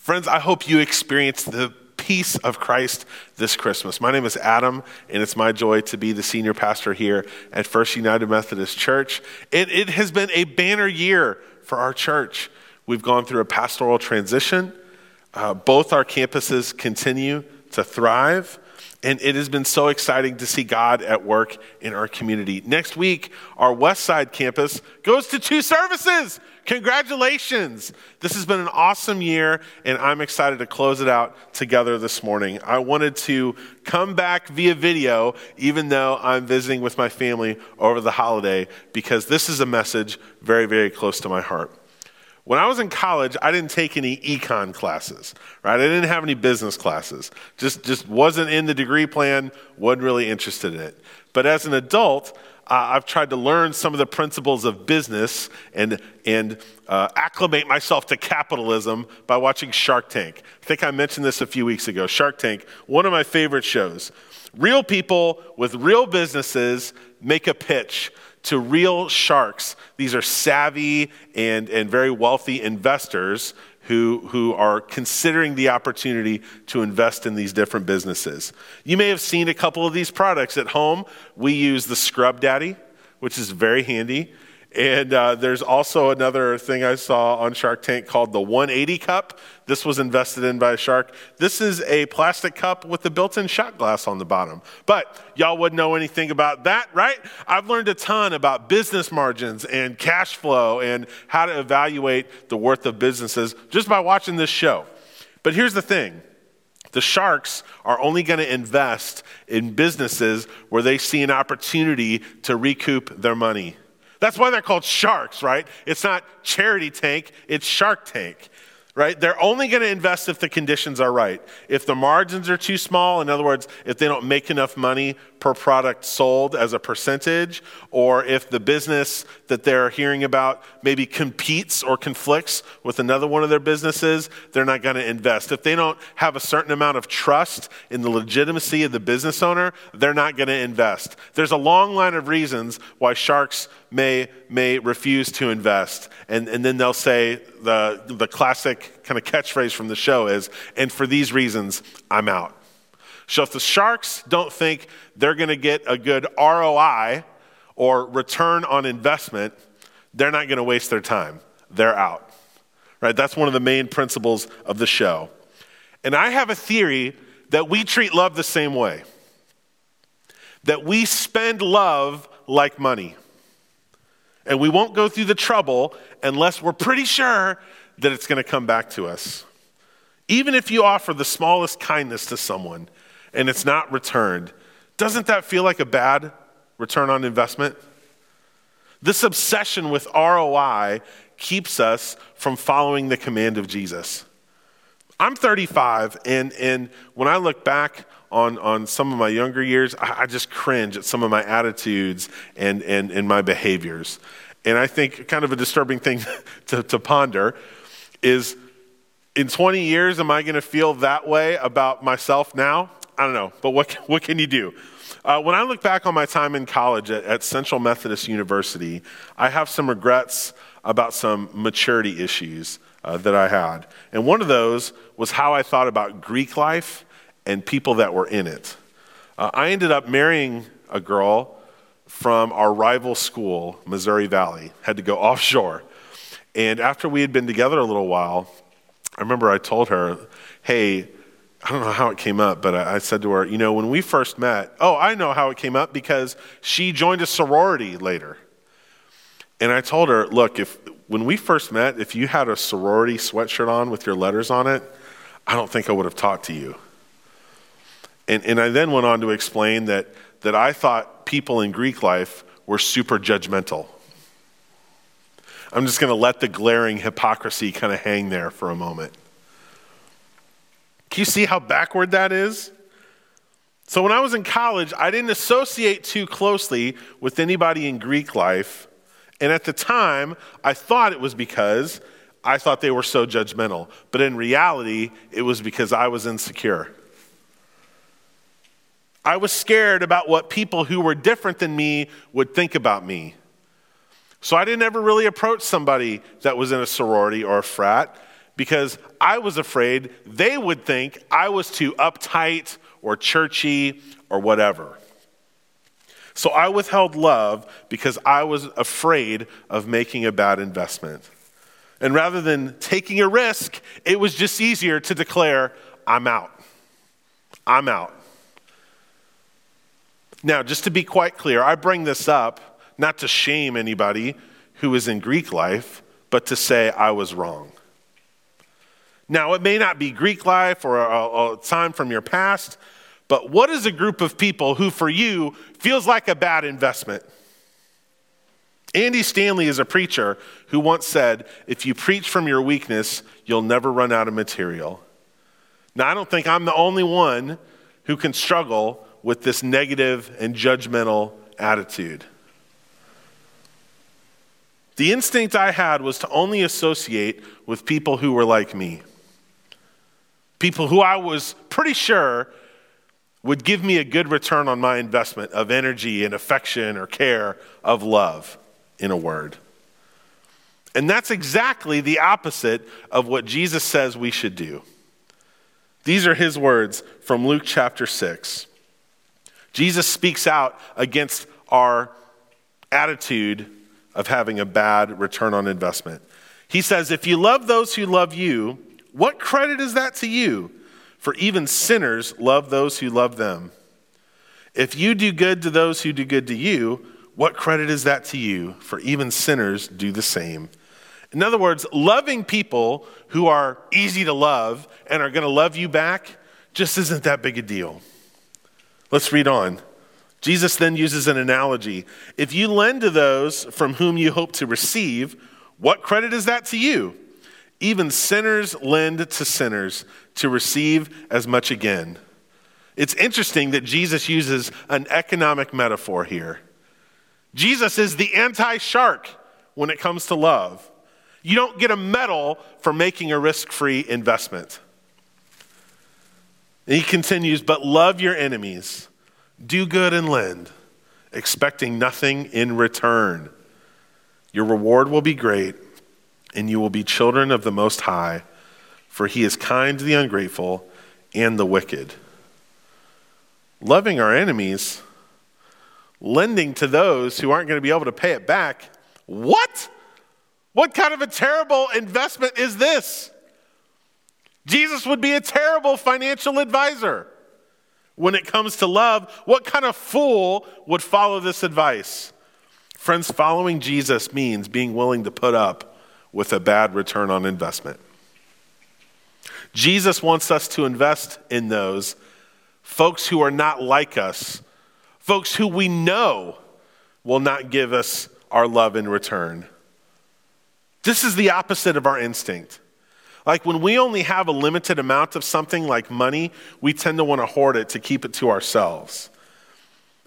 Friends, I hope you experience the peace of Christ this Christmas. My name is Adam, and it's my joy to be the senior pastor here at First United Methodist Church. It, it has been a banner year for our church. We've gone through a pastoral transition. Uh, both our campuses continue to thrive. And it has been so exciting to see God at work in our community. Next week, our West Side campus goes to two services. Congratulations. This has been an awesome year, and I'm excited to close it out together this morning. I wanted to come back via video, even though I'm visiting with my family over the holiday, because this is a message very, very close to my heart. When I was in college, I didn't take any econ classes, right? I didn't have any business classes. Just, just wasn't in the degree plan, wasn't really interested in it. But as an adult, I've tried to learn some of the principles of business and, and uh, acclimate myself to capitalism by watching Shark Tank. I think I mentioned this a few weeks ago. Shark Tank, one of my favorite shows. Real people with real businesses make a pitch to real sharks. These are savvy and, and very wealthy investors who, who are considering the opportunity to invest in these different businesses. You may have seen a couple of these products at home. We use the Scrub Daddy, which is very handy. And uh, there's also another thing I saw on Shark Tank called the 180 cup. This was invested in by a shark. This is a plastic cup with the built in shot glass on the bottom. But y'all wouldn't know anything about that, right? I've learned a ton about business margins and cash flow and how to evaluate the worth of businesses just by watching this show. But here's the thing the sharks are only going to invest in businesses where they see an opportunity to recoup their money. That's why they're called sharks, right? It's not charity tank, it's shark tank right? They're only going to invest if the conditions are right. If the margins are too small, in other words, if they don't make enough money per product sold as a percentage, or if the business that they're hearing about maybe competes or conflicts with another one of their businesses, they're not going to invest. If they don't have a certain amount of trust in the legitimacy of the business owner, they're not going to invest. There's a long line of reasons why sharks may, may refuse to invest. And, and then they'll say the, the classic kind of catchphrase from the show is, and for these reasons, I'm out. So if the Sharks don't think they're going to get a good ROI or return on investment, they're not going to waste their time. They're out. Right? That's one of the main principles of the show. And I have a theory that we treat love the same way. That we spend love like money. And we won't go through the trouble unless we're pretty sure that it's going to come back to us. Even if you offer the smallest kindness to someone, and it's not returned, doesn't that feel like a bad return on investment? This obsession with ROI keeps us from following the command of Jesus. I'm 35, and, and when I look back on, on some of my younger years, I, I just cringe at some of my attitudes and, and, and my behaviors. And I think kind of a disturbing thing to, to ponder is in 20 years, am I going to feel that way about myself now? I don't know, but what, what can you do? Uh, when I look back on my time in college at, at, Central Methodist University, I have some regrets about some maturity issues uh, that I had. And one of those was how I thought about Greek life and people that were in it. Uh, I ended up marrying a girl from our rival school, Missouri Valley, had to go offshore. And after we had been together a little while, I remember I told her, hey, I don't know how it came up, but I, said to her, you know, when we first met, oh, I know how it came up because she joined a sorority later. And I told her, look, if when we first met, if you had a sorority sweatshirt on with your letters on it, I don't think I would have talked to you. And, and I then went on to explain that, that I thought people in Greek life were super judgmental. I'm just going to let the glaring hypocrisy kind of hang there for a moment. Can you see how backward that is? So, when I was in college, I didn't associate too closely with anybody in Greek life. And at the time, I thought it was because I thought they were so judgmental. But in reality, it was because I was insecure. I was scared about what people who were different than me would think about me. So I didn't ever really approach somebody that was in a sorority or a frat because I was afraid they would think I was too uptight or churchy or whatever. So I withheld love because I was afraid of making a bad investment. And rather than taking a risk, it was just easier to declare, I'm out. I'm out. Now, just to be quite clear, I bring this up not to shame anybody who is in Greek life, but to say I was wrong. Now, it may not be Greek life or a, a time from your past, but what is a group of people who, for you, feels like a bad investment? Andy Stanley is a preacher who once said, If you preach from your weakness, you'll never run out of material. Now, I don't think I'm the only one who can struggle with this negative and judgmental attitude. The instinct I had was to only associate with people who were like me. People who I was pretty sure would give me a good return on my investment of energy and affection or care, of love, in a word. And that's exactly the opposite of what Jesus says we should do. These are his words from Luke chapter 6. Jesus speaks out against our attitude of having a bad return on investment. He says, If you love those who love you, what credit is that to you? For even sinners love those who love them. If you do good to those who do good to you, what credit is that to you? For even sinners do the same. In other words, loving people who are easy to love and are going to love you back just isn't that big a deal. Let's read on. Jesus then uses an analogy. If you lend to those from whom you hope to receive, what credit is that to you? Even sinners lend to sinners to receive as much again. It's interesting that Jesus uses an economic metaphor here. Jesus is the anti shark when it comes to love. You don't get a medal for making a risk free investment. And he continues, but love your enemies, do good and lend, expecting nothing in return. Your reward will be great, and you will be children of the Most High, for he is kind to the ungrateful and the wicked. Loving our enemies, lending to those who aren't going to be able to pay it back. What? What kind of a terrible investment is this? Jesus would be a terrible financial advisor. When it comes to love, what kind of fool would follow this advice? Friends, following Jesus means being willing to put up with a bad return on investment. Jesus wants us to invest in those folks who are not like us, folks who we know will not give us our love in return. This is the opposite of our instinct. Like when we only have a limited amount of something like money, we tend to want to hoard it to keep it to ourselves.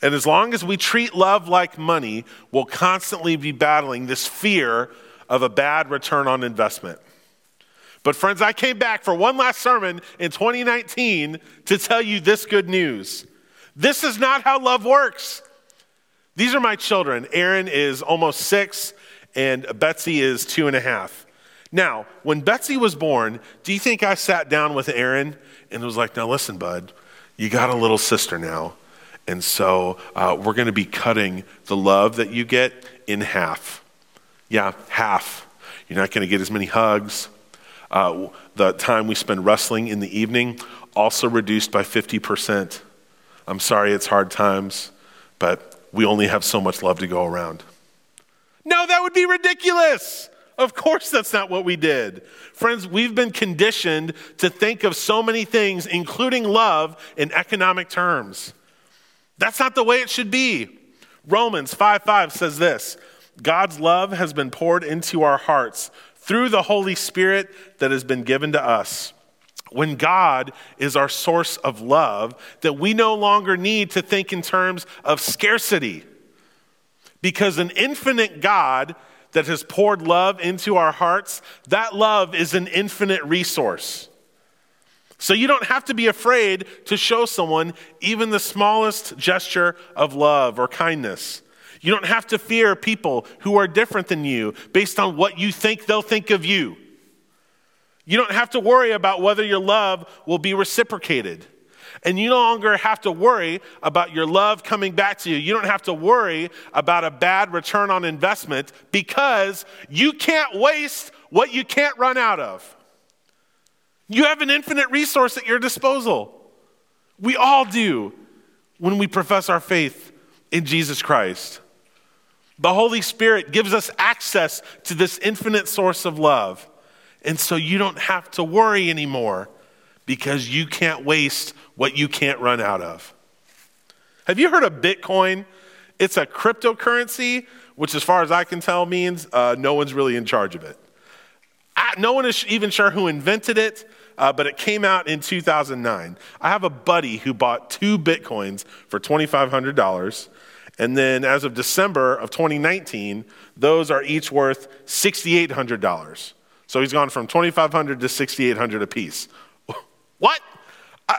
And as long as we treat love like money, we'll constantly be battling this fear of a bad return on investment. But, friends, I came back for one last sermon in 2019 to tell you this good news. This is not how love works. These are my children. Aaron is almost six, and Betsy is two and a half. Now, when Betsy was born, do you think I sat down with Aaron and was like, now listen, bud, you got a little sister now. And so uh, we're going to be cutting the love that you get in half. Yeah, half. You're not going to get as many hugs. Uh, the time we spend wrestling in the evening also reduced by 50%. I'm sorry it's hard times, but we only have so much love to go around. No, that would be ridiculous. Of course, that's not what we did. Friends, we've been conditioned to think of so many things, including love, in economic terms. That's not the way it should be. Romans 5 5 says this God's love has been poured into our hearts through the Holy Spirit that has been given to us. When God is our source of love, that we no longer need to think in terms of scarcity. Because an infinite God that has poured love into our hearts, that love is an infinite resource. So you don't have to be afraid to show someone even the smallest gesture of love or kindness. You don't have to fear people who are different than you based on what you think they'll think of you. You don't have to worry about whether your love will be reciprocated. And you no longer have to worry about your love coming back to you. You don't have to worry about a bad return on investment because you can't waste what you can't run out of. You have an infinite resource at your disposal. We all do when we profess our faith in Jesus Christ. The Holy Spirit gives us access to this infinite source of love. And so you don't have to worry anymore because you can't waste what you can't run out of. Have you heard of Bitcoin? It's a cryptocurrency, which, as far as I can tell, means uh, no one's really in charge of it. I, no one is even sure who invented it, uh, but it came out in 2009. I have a buddy who bought two Bitcoins for $2,500. And then as of December of 2019, those are each worth $6,800. So he's gone from 2,500 to 6,800 apiece. What?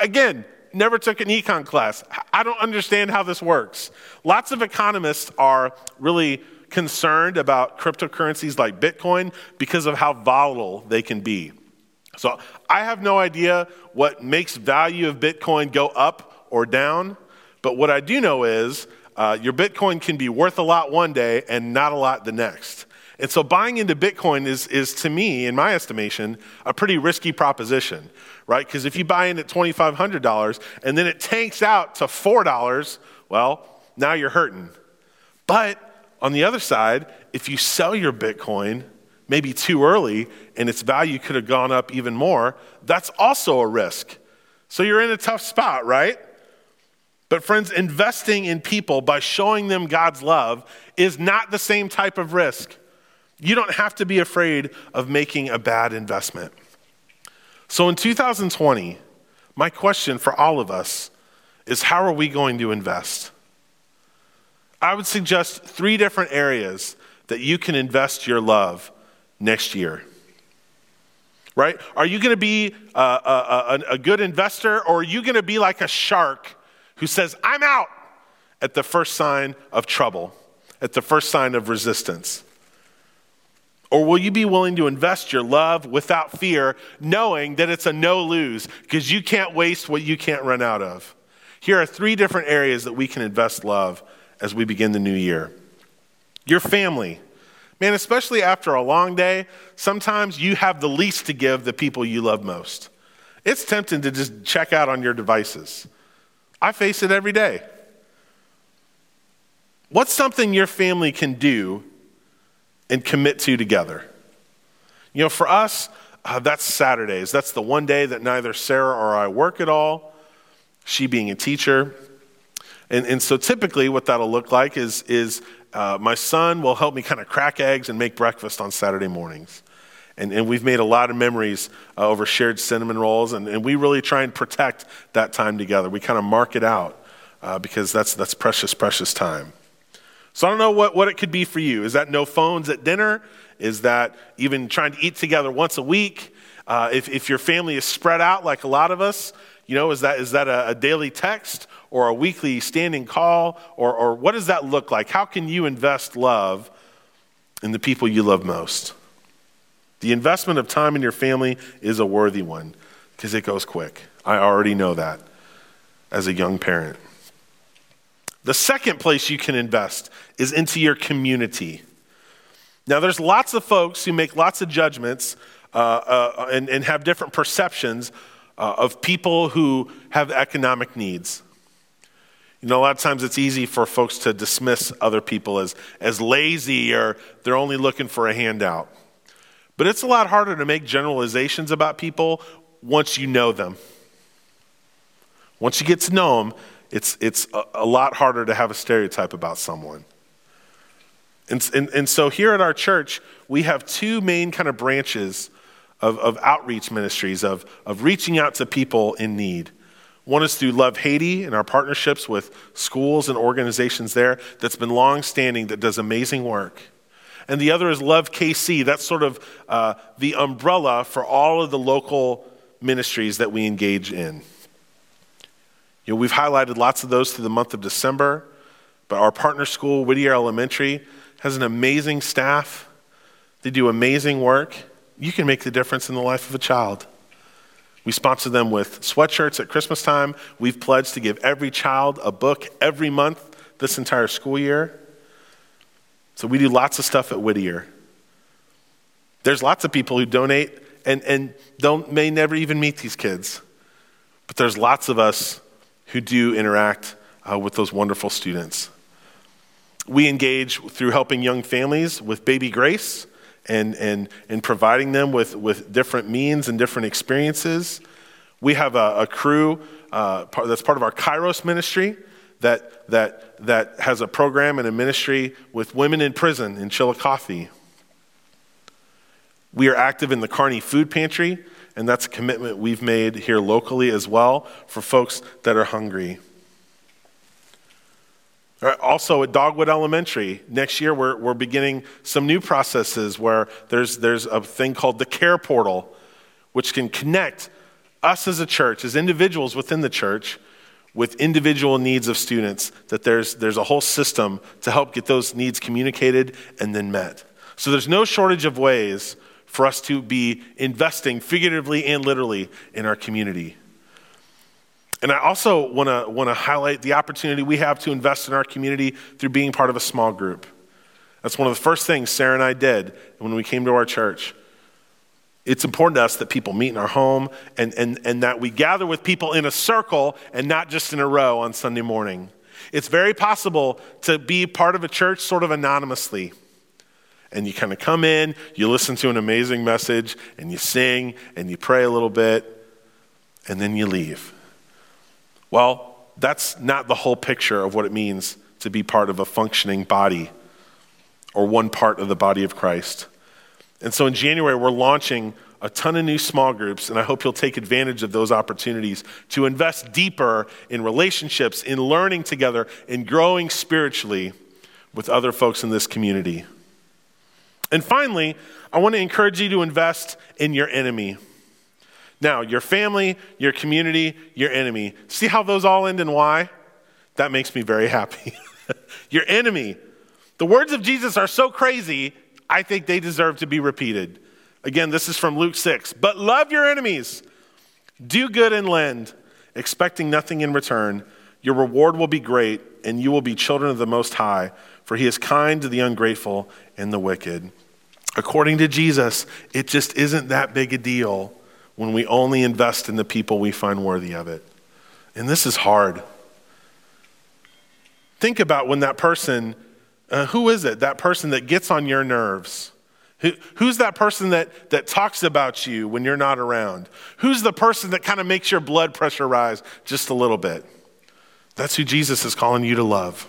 again, never took an econ class. I don't understand how this works. Lots of economists are really concerned about cryptocurrencies like Bitcoin because of how volatile they can be. So I have no idea what makes value of Bitcoin go up or down, but what I do know is uh, your Bitcoin can be worth a lot one day and not a lot the next. And so buying into Bitcoin is, is to me, in my estimation, a pretty risky proposition, right? Because if you buy in at $2,500 and then it tanks out to $4, well, now you're hurting. But on the other side, if you sell your Bitcoin maybe too early and its value could have gone up even more, that's also a risk. So you're in a tough spot, right? But, friends, investing in people by showing them God's love is not the same type of risk. You don't have to be afraid of making a bad investment. So, in 2020, my question for all of us is how are we going to invest? I would suggest three different areas that you can invest your love next year. Right? Are you going to be uh, uh, uh, a, a, a, good investor or are you going to be like a shark who says, I'm out at the first sign of trouble, at the first sign of resistance? Or will you be willing to invest your love without fear, knowing that it's a no lose because you can't waste what you can't run out of? Here are three different areas that we can invest love as we begin the new year. Your family. Man, especially after a long day, sometimes you have the least to give the people you love most. It's tempting to just check out on your devices. I face it every day. What's something your family can do and commit to together. You know, for us, uh, that's Saturdays. That's the one day that neither Sarah or I work at all, she being a teacher. And, and so typically, what that'll look like is, is uh, my son will help me kind of crack eggs and make breakfast on Saturday mornings. And, and we've made a lot of memories uh, over shared cinnamon rolls, and, and we really try and protect that time together. We kind of mark it out uh, because that's, that's precious, precious time. So I don't know what, what it could be for you. Is that no phones at dinner? Is that even trying to eat together once a week? Uh, if, if your family is spread out like a lot of us, you know, is that, is that a, a daily text or a weekly standing call? Or, or what does that look like? How can you invest love in the people you love most? The investment of time in your family is a worthy one because it goes quick. I already know that as a young parent. The second place you can invest is into your community. Now, there's lots of folks who make lots of judgments uh, uh, and, and, have different perceptions uh, of people who have economic needs. You know, a lot of times it's easy for folks to dismiss other people as, as lazy or they're only looking for a handout. But it's a lot harder to make generalizations about people once you know them. Once you get to know them, it's, it's a, a lot harder to have a stereotype about someone. And, and, and, so here at our church, we have two main kind of branches of, of outreach ministries, of, of reaching out to people in need. One is through Love Haiti and our partnerships with schools and organizations there that's been long standing, that does amazing work. And the other is Love KC. That's sort of uh, the umbrella for all of the local ministries that we engage in. You know, we've highlighted lots of those through the month of December, but our partner school, Whittier Elementary, has an amazing staff. They do amazing work. you can make the difference in the life of a child. We sponsor them with sweatshirts at Christmas time. We've pledged to give every child a book every month this entire school year. So we do lots of stuff at Whittier. There's lots of people who donate and, and don't, may never even meet these kids. But there's lots of us who do interact uh, with those wonderful students. We engage through helping young families with Baby Grace and, and, and providing them with, with different means and different experiences. We have a, a crew uh, part, that's part of our Kairos ministry that, that, that has a program and a ministry with women in prison in Chillicothe. We are active in the Kearney Food Pantry, and that's a commitment we've made here locally as well for folks that are hungry. Also at Dogwood Elementary, next year we're, we're beginning some new processes where there's, there's a thing called the Care Portal, which can connect us as a church, as individuals within the church, with individual needs of students, that there's, there's a whole system to help get those needs communicated and then met. So there's no shortage of ways for us to be investing figuratively and literally in our community. And I also want to want to highlight the opportunity we have to invest in our community through being part of a small group. That's one of the first things Sarah and I did when we came to our church. It's important to us that people meet in our home and, and, and that we gather with people in a circle and not just in a row on Sunday morning. It's very possible to be part of a church sort of anonymously. And you kind of come in, you listen to an amazing message, and you sing, and you pray a little bit, and then you leave. Well, that's not the whole picture of what it means to be part of a functioning body or one part of the body of Christ. And so in January, we're launching a ton of new small groups, and I hope you'll take advantage of those opportunities to invest deeper in relationships, in learning together, in growing spiritually with other folks in this community. And finally, I want to encourage you to invest in your enemy. Now, your family, your community, your enemy. See how those all end in Y? That makes me very happy. your enemy. The words of Jesus are so crazy, I think they deserve to be repeated. Again, this is from Luke 6. But love your enemies, do good and lend, expecting nothing in return. Your reward will be great, and you will be children of the Most High, for he is kind to the ungrateful and the wicked. According to Jesus, it just isn't that big a deal when we only invest in the people we find worthy of it. And this is hard. Think about when that person, uh, who is it? That person that gets on your nerves. Who, who's that person that, that talks about you when you're not around? Who's the person that kind of makes your blood pressure rise just a little bit? That's who Jesus is calling you to love.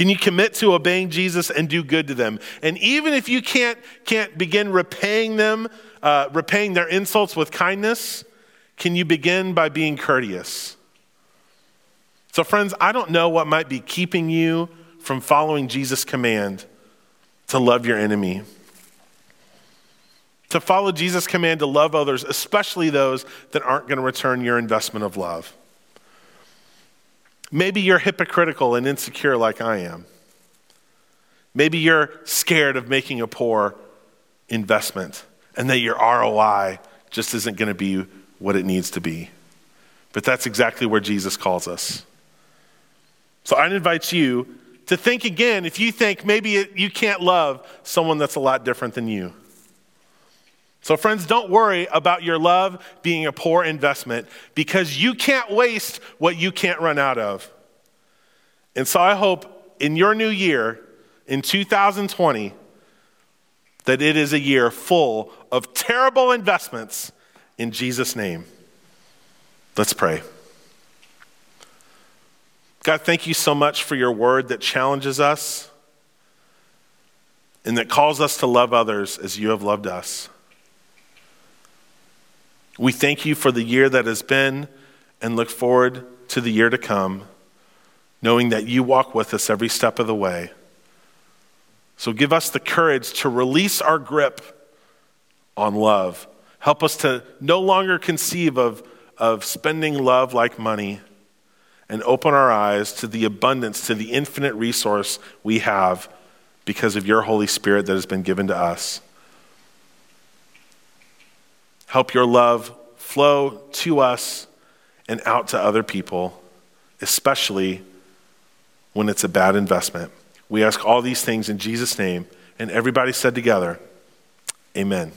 Can you commit to obeying Jesus and do good to them? And even if you can't, can't begin repaying them, uh, repaying their insults with kindness, can you begin by being courteous? So, friends, I don't know what might be keeping you from following Jesus' command to love your enemy. To follow Jesus' command to love others, especially those that aren't going to return your investment of love. Maybe you're hypocritical and insecure like I am. Maybe you're scared of making a poor investment and that your ROI just isn't going to be what it needs to be. But that's exactly where Jesus calls us. So I invite you to think again if you think maybe you can't love someone that's a lot different than you. So, friends, don't worry about your love being a poor investment because you can't waste what you can't run out of. And so, I hope in your new year, in 2020, that it is a year full of terrible investments in Jesus' name. Let's pray. God, thank you so much for your word that challenges us and that calls us to love others as you have loved us. We thank you for the year that has been and look forward to the year to come, knowing that you walk with us every step of the way. So give us the courage to release our grip on love. Help us to no longer conceive of, of spending love like money and open our eyes to the abundance, to the infinite resource we have because of your Holy Spirit that has been given to us. Help your love flow to us and out to other people, especially when it's a bad investment. We ask all these things in Jesus' name, and everybody said together, Amen.